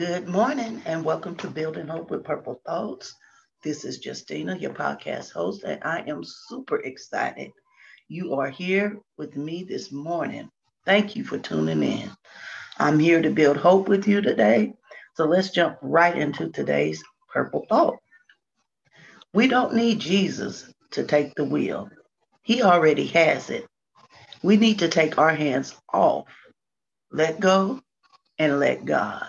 Good morning and welcome to Building Hope with Purple Thoughts. This is Justina, your podcast host, and I am super excited you are here with me this morning. Thank you for tuning in. I'm here to build hope with you today. So let's jump right into today's purple thought. We don't need Jesus to take the wheel, He already has it. We need to take our hands off, let go, and let God.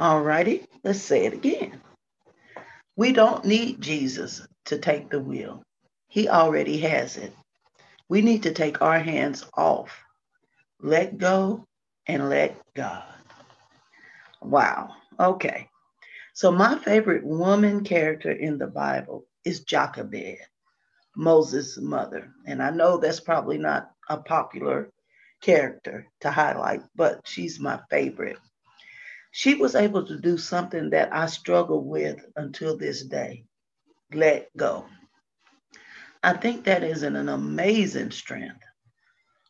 All righty, let's say it again. We don't need Jesus to take the wheel. He already has it. We need to take our hands off, let go, and let God. Wow. Okay. So, my favorite woman character in the Bible is Jochebed, Moses' mother. And I know that's probably not a popular character to highlight, but she's my favorite she was able to do something that I struggle with until this day let go. I think that is an, an amazing strength.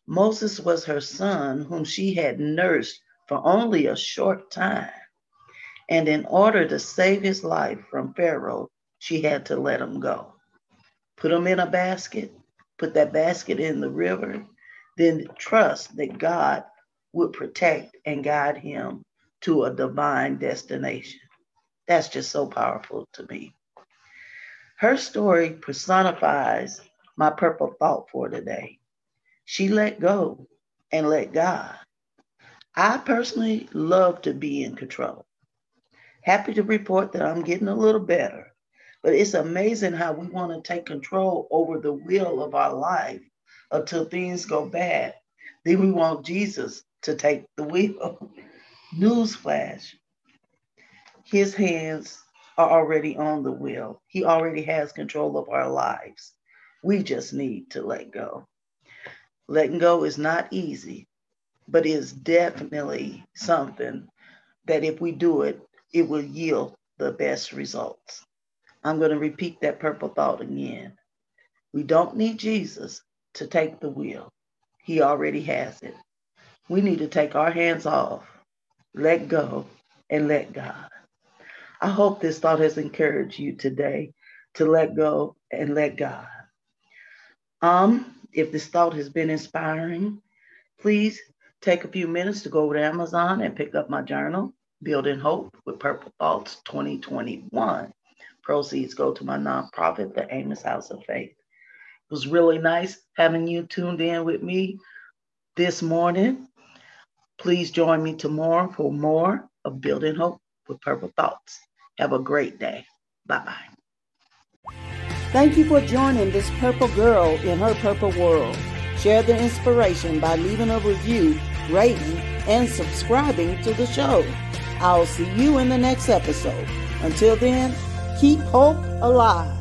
Moses was her son, whom she had nursed for only a short time. And in order to save his life from Pharaoh, she had to let him go. Put him in a basket, put that basket in the river, then trust that God would protect and guide him to a divine destination. That's just so powerful to me. Her story personifies my purple thought for today. She let go and let God. I personally love to be in control. Happy to report that I'm getting a little better, but it's amazing how we want to take control over the will of our life until things go bad. Then we want Jesus to take the wheel. Newsflash His hands are already on the wheel, He already has control of our lives. We just need to let go. Letting go is not easy, but is definitely something that if we do it, it will yield the best results. I'm going to repeat that purple thought again. We don't need Jesus to take the wheel, He already has it. We need to take our hands off let go, and let God. I hope this thought has encouraged you today to let go and let God. Um, if this thought has been inspiring, please take a few minutes to go over to Amazon and pick up my journal, Building Hope with Purple Thoughts 2021. Proceeds go to my nonprofit, the Amos House of Faith. It was really nice having you tuned in with me this morning. Please join me tomorrow for more of Building Hope with Purple Thoughts. Have a great day. Bye bye. Thank you for joining this purple girl in her purple world. Share the inspiration by leaving a review, rating, and subscribing to the show. I'll see you in the next episode. Until then, keep hope alive.